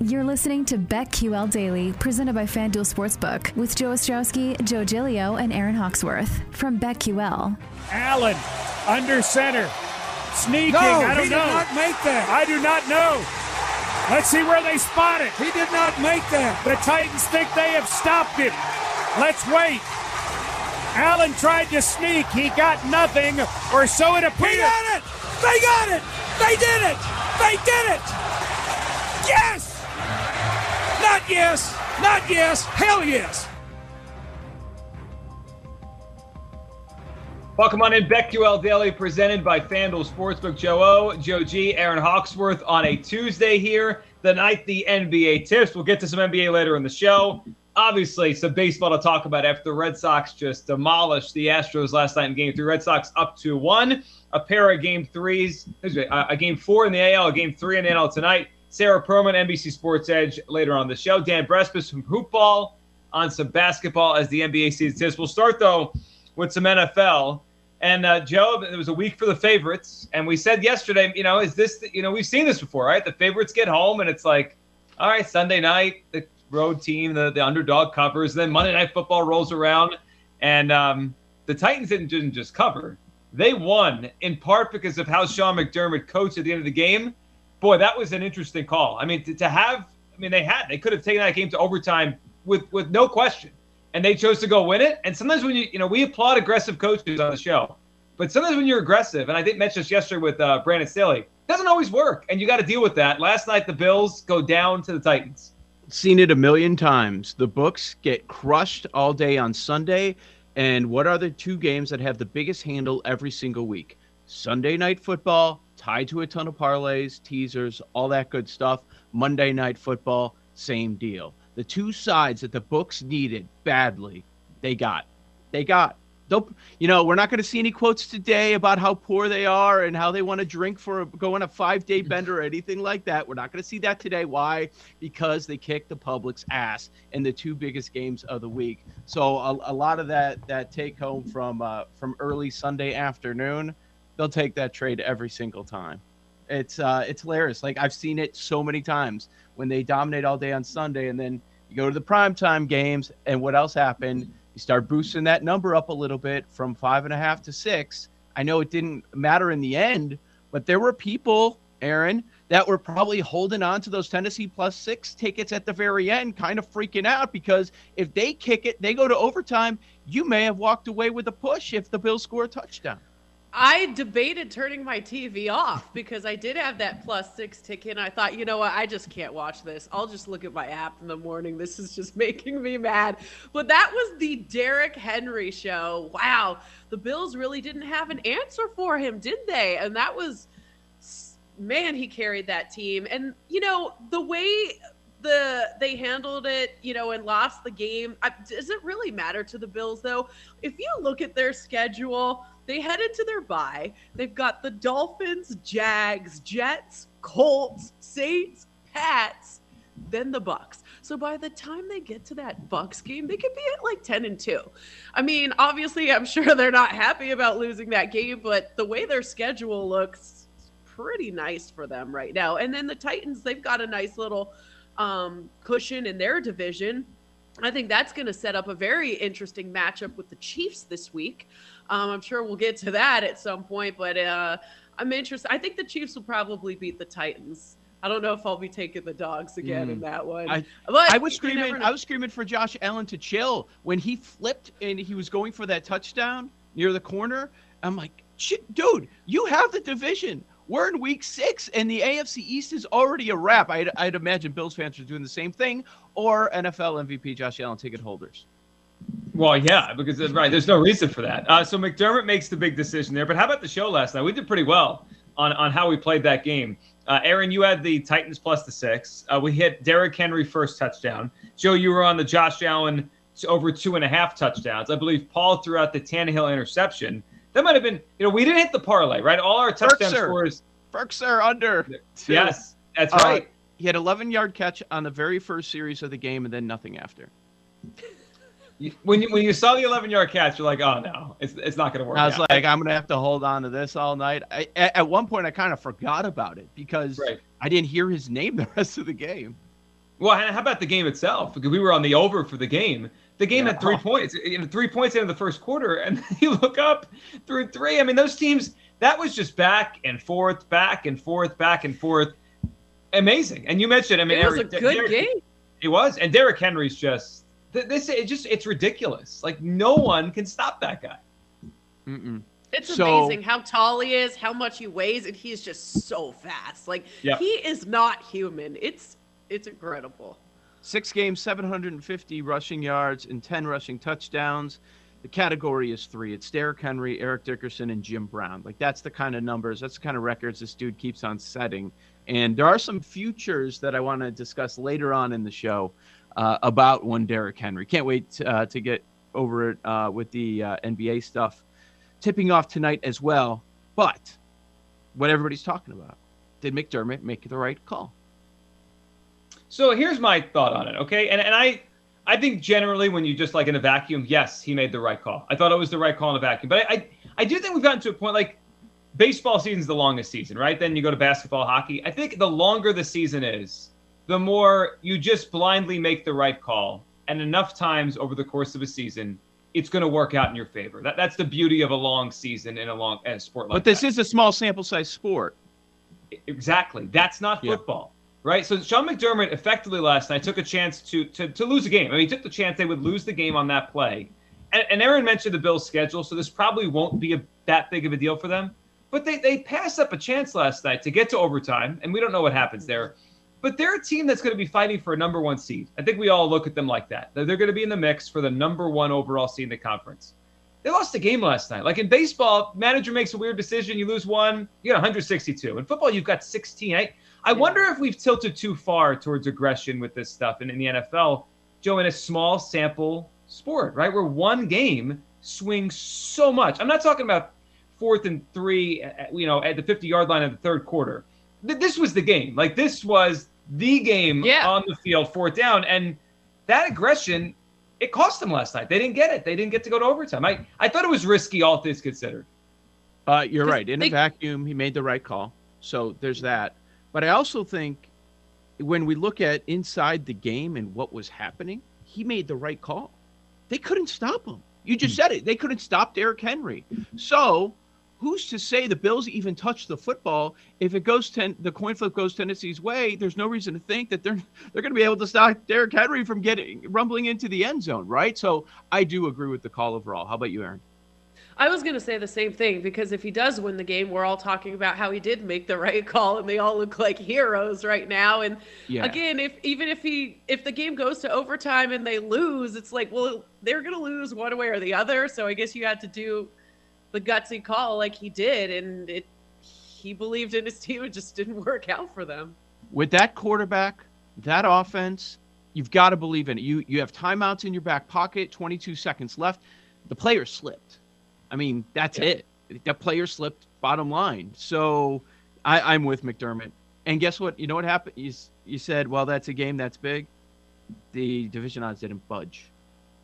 You're listening to BetQL Daily, presented by FanDuel Sportsbook, with Joe Ostrowski, Joe Gilio, and Aaron Hawksworth from BetQL. Allen under center, sneaking. No, I don't he know. did not make that. I do not know. Let's see where they spot it. He did not make that. The Titans think they have stopped him. Let's wait. Allen tried to sneak. He got nothing, or so it He appeared. got it. They got it. They did it. They did it. Yes. Not yes. Not yes. Hell yes. Welcome on in BetQL Daily, presented by FanDuel Sportsbook. Joe O, Joe G, Aaron Hawksworth on a Tuesday here, the night the NBA tips. We'll get to some NBA later in the show. Obviously, some baseball to talk about after the Red Sox just demolished the Astros last night in Game Three. Red Sox up to one. A pair of Game Threes, a Game Four in the AL, a Game Three in the NL tonight. Sarah Perlman, NBC Sports Edge later on the show. Dan Besbris from Hoopball on some basketball as the NBA season tips. We'll start though with some NFL. And uh, Joe, it was a week for the favorites, and we said yesterday, you know, is this, you know, we've seen this before, right? The favorites get home, and it's like, all right, Sunday night, the road team, the, the underdog covers. Then Monday Night Football rolls around, and um, the Titans didn't, didn't just cover; they won in part because of how Sean McDermott coached at the end of the game. Boy, that was an interesting call. I mean, to, to have, I mean, they had, they could have taken that game to overtime with with no question and they chose to go win it. And sometimes when you, you know, we applaud aggressive coaches on the show, but sometimes when you're aggressive, and I did mention this yesterday with uh, Brandon Staley, it doesn't always work, and you got to deal with that. Last night, the Bills go down to the Titans. Seen it a million times. The books get crushed all day on Sunday. And what are the two games that have the biggest handle every single week? Sunday night football, tied to a ton of parlays, teasers, all that good stuff. Monday night football, same deal the two sides that the books needed badly, they got. They got. They'll, you know, we're not going to see any quotes today about how poor they are and how they want to drink for a, go on a five day bender or anything like that. We're not going to see that today. Why? Because they kicked the public's ass in the two biggest games of the week. So a, a lot of that that take home from uh, from early Sunday afternoon, they'll take that trade every single time. It's uh, it's hilarious. Like I've seen it so many times when they dominate all day on Sunday, and then you go to the primetime games, and what else happened? You start boosting that number up a little bit from five and a half to six. I know it didn't matter in the end, but there were people, Aaron, that were probably holding on to those Tennessee plus six tickets at the very end, kind of freaking out because if they kick it, they go to overtime. You may have walked away with a push if the Bills score a touchdown. I debated turning my TV off because I did have that plus six ticket. And I thought, you know what? I just can't watch this. I'll just look at my app in the morning. This is just making me mad. But that was the Derrick Henry show. Wow. The Bills really didn't have an answer for him, did they? And that was, man, he carried that team. And, you know, the way the they handled it, you know, and lost the game. I, does it really matter to the Bills though? If you look at their schedule, they head into their bye. They've got the Dolphins, Jags, Jets, Colts, Saints, Pats, then the Bucs. So by the time they get to that Bucs game, they could be at like 10 and 2. I mean, obviously, I'm sure they're not happy about losing that game, but the way their schedule looks pretty nice for them right now. And then the Titans, they've got a nice little um, cushion in their division. I think that's going to set up a very interesting matchup with the Chiefs this week. Um, I'm sure we'll get to that at some point, but uh, I'm interested. I think the Chiefs will probably beat the Titans. I don't know if I'll be taking the dogs again in Mm. that one. I- but I was screaming. I was screaming for Josh Allen to chill when he flipped and he was going for that touchdown near the corner. I'm like, dude, you have the division. We're in week six, and the AFC East is already a wrap. I'd, I'd imagine Bills fans are doing the same thing, or NFL MVP Josh Allen ticket holders. Well, yeah, because right, there's no reason for that. Uh, so McDermott makes the big decision there. But how about the show last night? We did pretty well on on how we played that game. Uh, Aaron, you had the Titans plus the six. Uh, we hit Derrick Henry first touchdown. Joe, you were on the Josh Allen over two and a half touchdowns. I believe Paul threw out the Tannehill interception. That might have been, you know, we didn't hit the parlay, right? All our touchdown Berkshire. scores. Firkser under. two. Yes, that's Uh, right. He had 11 yard catch on the very first series of the game, and then nothing after. When you when you saw the 11 yard catch, you're like, oh no, it's it's not going to work. I was out. like, I'm gonna have to hold on to this all night. I, at, at one point, I kind of forgot about it because Right. I didn't hear his name the rest of the game. Well, and how about the game itself? Because we were on the over for the game. The game Yeah. had three points, you know, three points into the first quarter, and you look up through three. I mean, those teams. That was just back and forth, back and forth, back and forth. Amazing. And you mentioned, I mean, it was a good Derrick- game. It was, and Derrick Henry's just th- this. It just it's ridiculous. Like no one can stop that guy. Mm-mm. It's So- amazing how tall he is, how much he weighs, and he's just so fast. Like Yep. he is not human. It's it's incredible. Six games, 750 rushing yards, and 10 rushing touchdowns. The category is three. It's Derrick Henry, Eric Dickerson, and Jim Brown. Like that's the kind of numbers, that's the kind of records this dude keeps on setting. And there are some futures that I want to discuss later on in the show uh, about one Derrick Henry. Can't wait uh, to get over it uh, with the uh, NBA stuff tipping off tonight as well. But what everybody's talking about, did McDermott make the right call? So here's my thought on it, okay? And and I I think generally when you just like in a vacuum, yes, he made the right call. I thought it was the right call in a vacuum. But I I, I do think we've gotten to a point like baseball season's the longest season, right? Then you go to basketball, hockey. I think the longer the season is, the more you just blindly make the right call. And enough times over the course of a season, it's going to work out in your favor. That, that's the beauty of a long season in a long in a sport like But this that. is a small sample size sport. Exactly. That's not Yeah. Right. So Sean McDermott effectively last night took a chance to to, to lose a game. I mean, he took the chance they would lose the game on that play. And, and Aaron mentioned the Bills' schedule, so this probably won't be a, that big of a deal for them. But they, they passed up a chance last night to get to overtime, and we don't know what happens there. But they're a team that's going to be fighting for a number one seed. I think we all look at them like that. They're, they're going to be in the mix for the number one overall seed in the conference. They lost a game last night. Like in baseball, manager makes a weird decision, you lose one, you got 162. In football, you've got 16. I, I wonder if we've tilted too far towards aggression with this stuff. And in the NFL, Joe, in a small sample sport, right, where one game swings so much. I'm not talking about fourth and three, uh, you know, at the 50 yard line of the third quarter. This was the game. Like this was the game Yeah. on the field, fourth down, and that aggression it cost them last night. They didn't get it. They didn't get to go to overtime. I, I thought it was risky, all things considered. Uh, you're right. In they- a vacuum, he made the right call. So there's that. But I also think when we look at inside the game and what was happening, he made the right call. They couldn't stop him. You just hmm. said it. They couldn't stop Derrick Henry. So who's to say the Bills even touch the football? If it goes ten, the coin flip goes Tennessee's way. There's no reason to think that they're they're going to be able to stop Derrick Henry from getting rumbling into the end zone, right? So I do agree with the call overall. How about you, Aaron? I was going to say the same thing because if he does win the game, we're all talking about how he did make the right call and they all look like heroes right now. And Yeah. again, if even if he if the game goes to overtime and they lose, it's like, well, they're going to lose one way or the other. So I guess you had to do the gutsy call like he did and it he believed in his team it just didn't work out for them. with that quarterback, that offense, you've got to believe in it. You you have timeouts in your back pocket, 22 seconds left. The player slipped. I mean, that's it. The player slipped. Bottom line. So I, I'm with McDermott. And guess what? You know what happened? You, you said, well, that's a game that's big. The division odds didn't budge.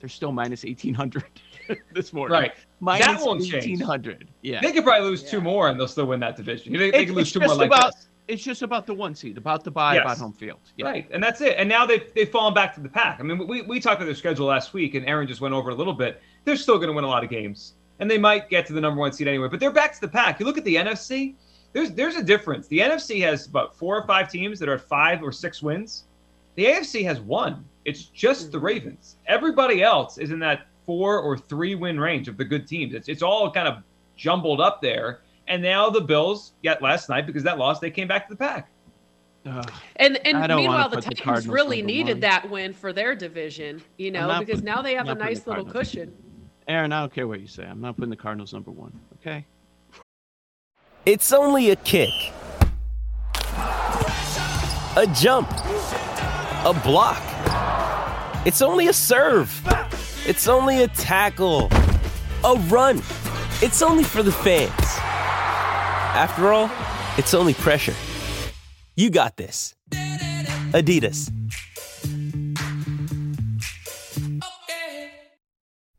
They're still minus 1800 this morning. Right. Minus That won't change. 1800. Yeah. They could probably lose two more and they'll still win that division. They, they could lose two more like about- this. It's just about the one seed, about the bye, Yes. about home field. Yeah. Right, and that's it. And now they've they've fallen back to the pack. I mean, we, we talked about their schedule last week, and Aaron just went over a little bit. They're still going to win a lot of games, and they might get to the number one seed anyway. But they're back to the pack. You look at the NFC, there's there's a difference. The NFC has about four or five teams that are at five or six wins. The AFC has one. It's just the Ravens. Everybody else is in that four or three win range of the good teams. It's it's all kind of jumbled up there. And now the Bills, yet last night because that loss, they came back to the pack. Ugh. And and meanwhile, the put the Titans really needed one. that win for their division, you know, because put- now they have a nice little Cardinals. cushion. Aaron, I don't care what you say. I'm not putting the Cardinals number one. Okay. It's only a kick, a jump, a block. It's only a serve. It's only a tackle, a run. It's only for the fans. After all, it's only pressure. You got this. Adidas.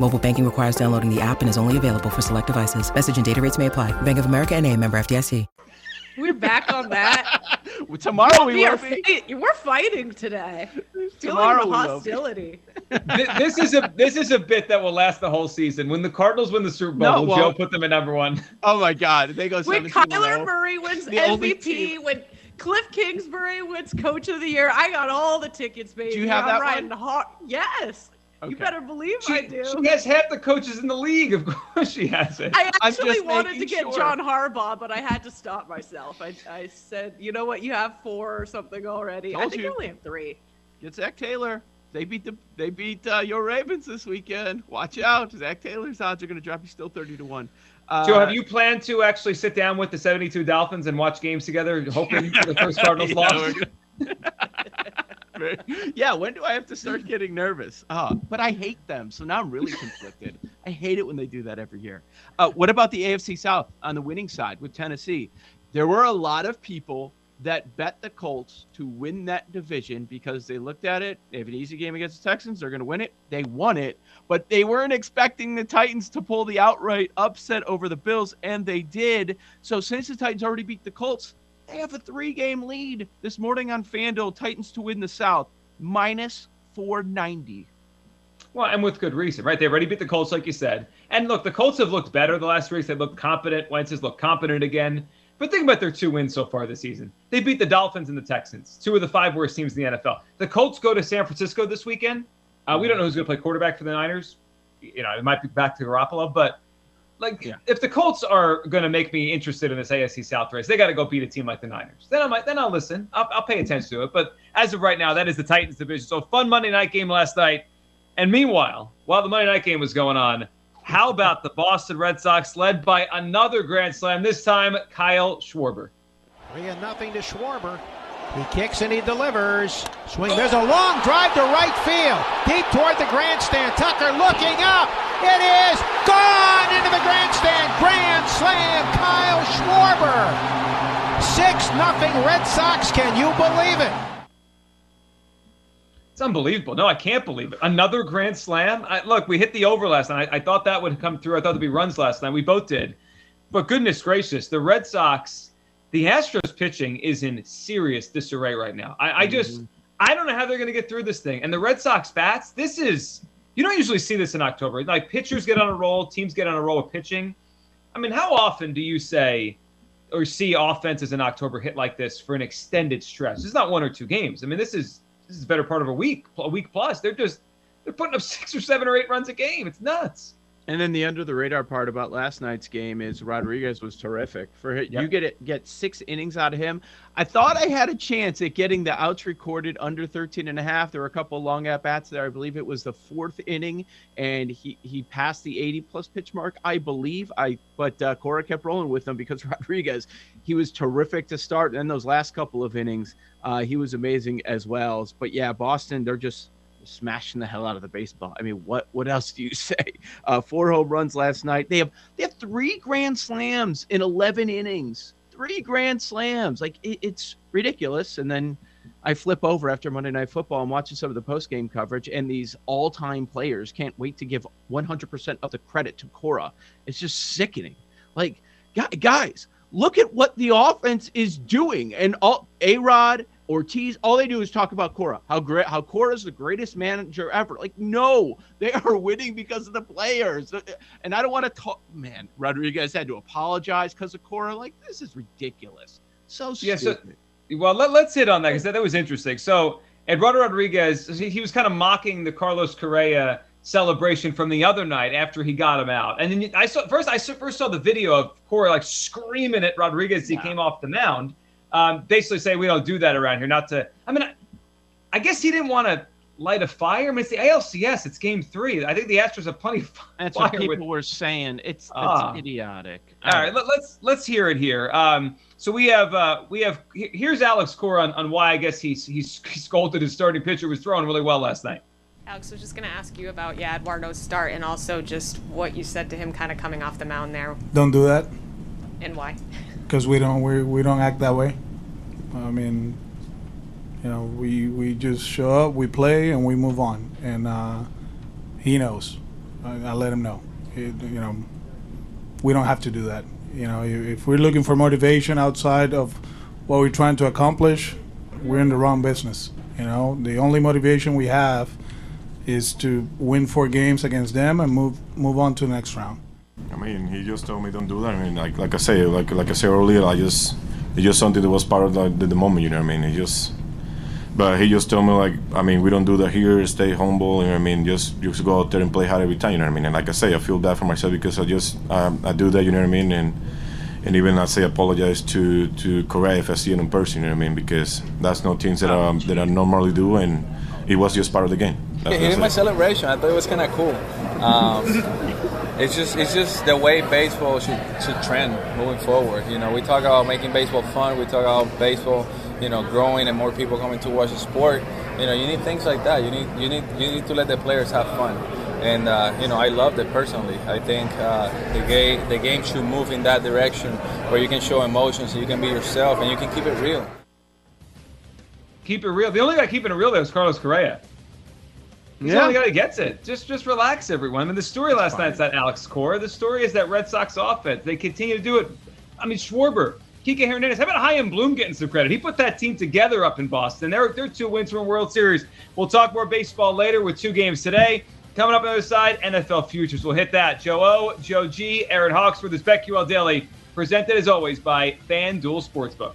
Mobile banking requires downloading the app and is only available for select devices. Message and data rates may apply. Bank of America and a member FDIC. We're back on that. Tomorrow we we are will be. fight- we're fighting today. Tomorrow Feeling the hostility. This is a this is a bit that will last the whole season. When the Cardinals win the Super Bowl, it will Joe put them at number one. Oh my God! They go When 17 Kyler Murray wins The MVP, when Cliff Kingsbury wins Coach of the Year, I got all the tickets, baby. Do you have I'm that riding one? hard. Yes. You better believe She, I do. she has half the coaches in the league. Of course, she has it. I I'm actually just wanted to get sure. John Harbaugh, but I had to stop myself. I, I said, you know what? You have four or something already. I think you. you only have three. Get Zac Taylor. They beat the they beat uh, your Ravens this weekend. Watch out! Zac Taylor's odds are going to drop you still 30 to one. Uh, Joe, have you planned to actually sit down with the 72 Dolphins and watch games together, hoping for the first Cardinals Yeah, loss? yeah, when do I have to start getting nervous? Oh, but I hate them, so now I'm really conflicted. I hate it when they do that every year. Uh, what about the AFC South on the winning side with Tennessee? There were a lot of people that bet the Colts to win that division because they looked at it. They have an easy game against the Texans. They're going to win it. They won it, but they weren't expecting the Titans to pull the outright upset over the Bills, and they did. So since the Titans already beat the Colts, they have a three-game lead this morning on FanDuel. Titans to win the South minus 490. Well, and with good reason, right? They already beat the Colts, like you said. And look, the Colts have looked better the last three weeks. They looked competent. Wentz has looked competent again. But think about their two wins so far this season. They beat the Dolphins and the Texans, two of the five worst teams in the NFL. The Colts go to San Francisco this weekend. Uh, we don't know who's going to play quarterback for the Niners. You know, it might be back to Garoppolo, but like Yeah. if the Colts are going to make me interested in this AFC South race, they got to go beat a team like the Niners. Then I might, then I'll listen. I'll, I'll pay attention to it. But as of right now, that is the Titans division. So fun Monday night game last night. And meanwhile, while the Monday night game was going on, how about the Boston Red Sox led by another grand slam? This time, Kyle Schwarber. Three and nothing to Schwarber. He kicks and he delivers. Swing. There's a long drive to right field. Deep toward the grandstand. Tucker looking up. It is gone into the grandstand. Grand slam. Kyle Schwarber. Six nothing Red Sox. Can you believe it? It's unbelievable. No, I can't believe it. Another grand slam. I, look, we hit the over last night. I, I thought that would come through. I thought there'd be runs last night. We both did. But goodness gracious, the Red Sox, the Astros pitching is in serious disarray right now. I, I just, mm-hmm. I don't know how they're going to get through this thing. And the Red Sox bats, this is, you don't usually see this in October. Like pitchers get on a roll, teams get on a roll with pitching. I mean, how often do you say or see offenses in October hit like this for an extended stretch? It's not one or two games. I mean, this is this is a better part of a week, a week plus. They're just they're putting up six or seven or eight runs a game. It's nuts. And then the under the radar part about last night's game is Rodriguez was terrific. For hit, you get it, get six innings out of him. I thought I had a chance at getting the outs recorded under 13 and a half. There were a couple long at bats there. I believe it was the fourth inning, and he he passed the 80 plus pitch mark. I believe I, but uh, Cora kept rolling with him because Rodriguez, he was terrific to start. And then those last couple of innings, uh, he was amazing as well. But yeah, Boston, they're just smashing the hell out of the baseball. I mean, what what else do you say? Uh, four home runs last night. They have they have three grand slams in 11 innings. Three grand slams. Like it, it's ridiculous. And then I flip over after Monday Night Football. I'm watching some of the post game coverage, and these all time players can't wait to give 100% of the credit to Cora. It's just sickening. Like, guys, look at what the offense is doing. And all A Rod, Ortiz, all they do is talk about Cora. How great, how Cora's the greatest manager ever. Like, no, they are winning because of the players. And I don't want to talk. Man, Rodriguez had to apologize because of Cora. Like, this is ridiculous. So stupid. Yeah, so, well, let, us hit on that because that, that was interesting. So Eduardo Rodriguez, he was kind of mocking the Carlos Correa celebration from the other night after he got him out. And then I saw first I first saw the video of Cora like screaming at Rodriguez as he came off the mound. Um, basically saying we don't do that around here. Not to. I mean, I, I guess he didn't want to light a fire. I mean, it's the ALCS. It's Game Three. I think the Astros have plenty of fire. That's what people with... were saying. It's, uh, idiotic. All right, let, us let's, let's hear it here. Um, so we have uh, we have here's Alex Cora on, on why I guess he's he's he scolded his starting pitcher was throwing really well last night. Alex was just going to ask you about yeah Eduardo's start and also just what you said to him kind of coming off the mound there. Don't do that. And why? Because we don't we, we don't act that way. I mean, you know, we we just show up, we play, and we move on. And uh, he knows. I, I, let him know. It, you know, we don't have to do that. You know, if we're looking for motivation outside of what we're trying to accomplish, we're in the wrong business. You know, the only motivation we have is to win four games against them and move move on to the next round. I mean, he just told me don't do that. I mean, like like I say, like like I said earlier, I just it's just something that was part of the, the, moment. You know what I mean? It just but he just told me like, I mean, we don't do that here. Stay humble. You know what I mean? Just just go out there and play hard every time. You know what I mean? And like I say, I feel bad for myself because I just um, I do that. You know what I mean? And and even I say apologize to to Correa if I see it in person. You know what I mean? Because that's not things that I that I normally do, and it was just part of the game. That's, that's my celebration. I thought it was kind of cool. Um, it's just it's just the way baseball should should trend moving forward. You know, we talk about making baseball fun. We talk about baseball you know growing and more people coming to watch the sport you know you need things like that you need you need you need to let the players have fun and uh, you know I loved it personally. I think uh, the game the game should move in that direction where you can show emotions, you can be yourself, and you can keep it real. Keep it real. The only guy keeping it real there is Carlos Correa. He's yeah. the only guy that gets it. Just just relax, everyone. I mean, the story last night is that Alex Cora. The story is that Red Sox offense. They continue to do it. I mean, Schwarber Kike Hernandez. How about Chaim Bloom getting some credit? He put that team together up in Boston. They're, they're two wins from a World Series. We'll talk more baseball later with two games today. Coming up on the other side, NFL futures. We'll hit that. Joe O, Joe G, Aaron Hawks Hawksworth, this BetQL Daily, presented as always by FanDuel Sportsbook.